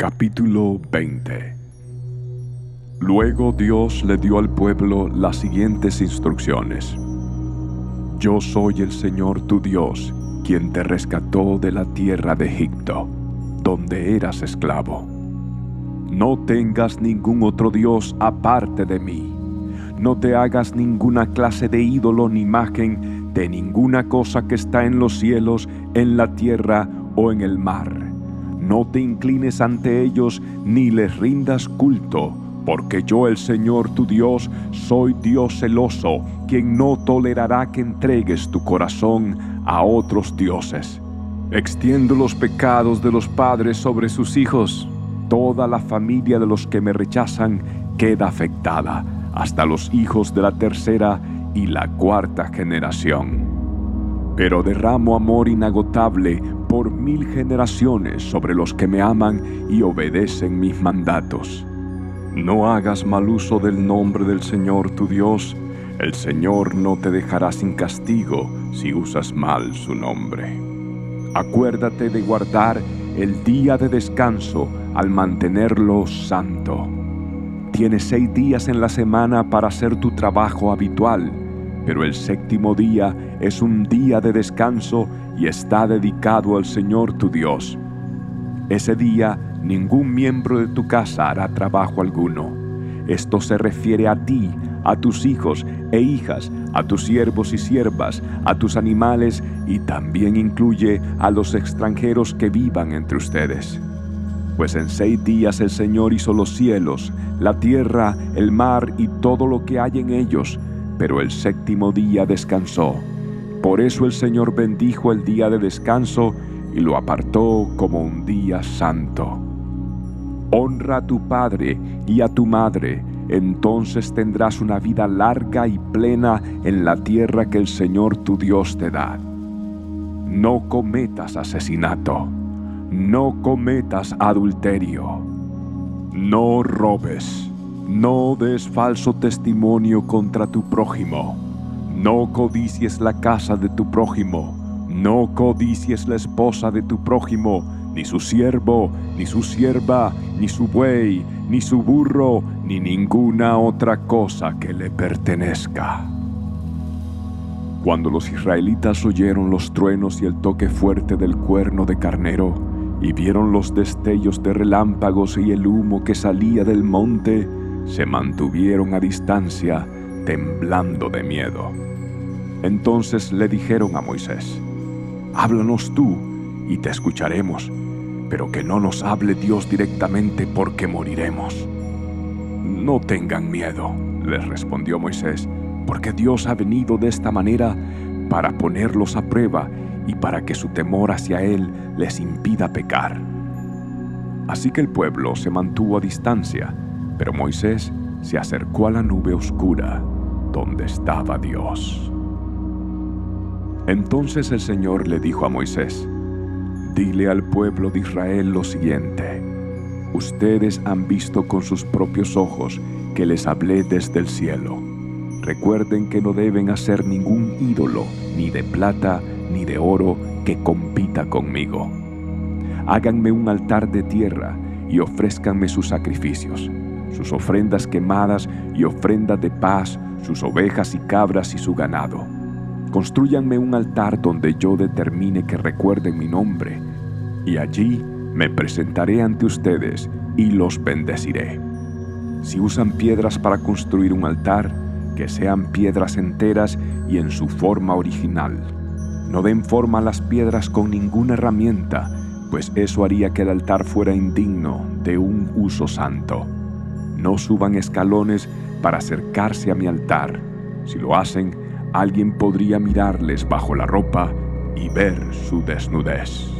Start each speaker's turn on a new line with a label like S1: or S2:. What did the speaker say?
S1: Capítulo 20 Luego Dios le dio al pueblo las siguientes instrucciones. Yo soy el Señor tu Dios, quien te rescató de la tierra de Egipto, donde eras esclavo. No tengas ningún otro Dios aparte de mí. No te hagas ninguna clase de ídolo ni imagen de ninguna cosa que está en los cielos, en la tierra o en el mar no te inclines ante ellos ni les rindas culto, porque yo el Señor tu Dios soy Dios celoso, quien no tolerará que entregues tu corazón a otros dioses. Extiendo los pecados de los padres sobre sus hijos. Toda la familia de los que me rechazan queda afectada, hasta los hijos de la tercera y la cuarta generación. Pero derramo amor inagotable por mil generaciones sobre los que me aman y obedecen mis mandatos. No hagas mal uso del nombre del Señor tu Dios, el Señor no te dejará sin castigo si usas mal su nombre. Acuérdate de guardar el día de descanso al mantenerlo santo. Tienes seis días en la semana para hacer tu trabajo habitual, pero el séptimo día es un día de descanso y está dedicado al Señor tu Dios. Ese día ningún miembro de tu casa hará trabajo alguno. Esto se refiere a ti, a tus hijos e hijas, a tus siervos y siervas, a tus animales y también incluye a los extranjeros que vivan entre ustedes. Pues en seis días el Señor hizo los cielos, la tierra, el mar y todo lo que hay en ellos, pero el séptimo día descansó. Por eso el Señor bendijo el día de descanso y lo apartó como un día santo. Honra a tu padre y a tu madre, entonces tendrás una vida larga y plena en la tierra que el Señor tu Dios te da. No cometas asesinato, no cometas adulterio, no robes, no des falso testimonio contra tu prójimo no codicies la casa de tu prójimo, no codicies la esposa de tu prójimo, ni su siervo, ni su sierva, ni su buey, ni su burro, ni ninguna otra cosa que le pertenezca. Cuando los israelitas oyeron los truenos y el toque fuerte del cuerno de carnero, y vieron los destellos de relámpagos y el humo que salía del monte, se mantuvieron a distancia, temblando de miedo. Entonces le dijeron a Moisés, Háblanos tú y te escucharemos, pero que no nos hable Dios directamente porque moriremos. No tengan miedo, les respondió Moisés, porque Dios ha venido de esta manera para ponerlos a prueba y para que su temor hacia Él les impida pecar. Así que el pueblo se mantuvo a distancia, pero Moisés se acercó a la nube oscura donde estaba Dios. Entonces el Señor le dijo a Moisés, Dile al pueblo de Israel lo siguiente, ustedes han visto con sus propios ojos que les hablé desde el cielo. Recuerden que no deben hacer ningún ídolo, ni de plata, ni de oro, que compita conmigo. Háganme un altar de tierra y ofrézcanme sus sacrificios, sus ofrendas quemadas y ofrendas de paz, sus ovejas y cabras y su ganado Construyanme un altar donde yo determine que recuerden mi nombre, y allí me presentaré ante ustedes y los bendeciré. Si usan piedras para construir un altar, que sean piedras enteras y en su forma original. No den forma a las piedras con ninguna herramienta, pues eso haría que el altar fuera indigno de un uso santo. No suban escalones para acercarse a mi altar. Si lo hacen, alguien podría mirarles bajo la ropa y ver su desnudez.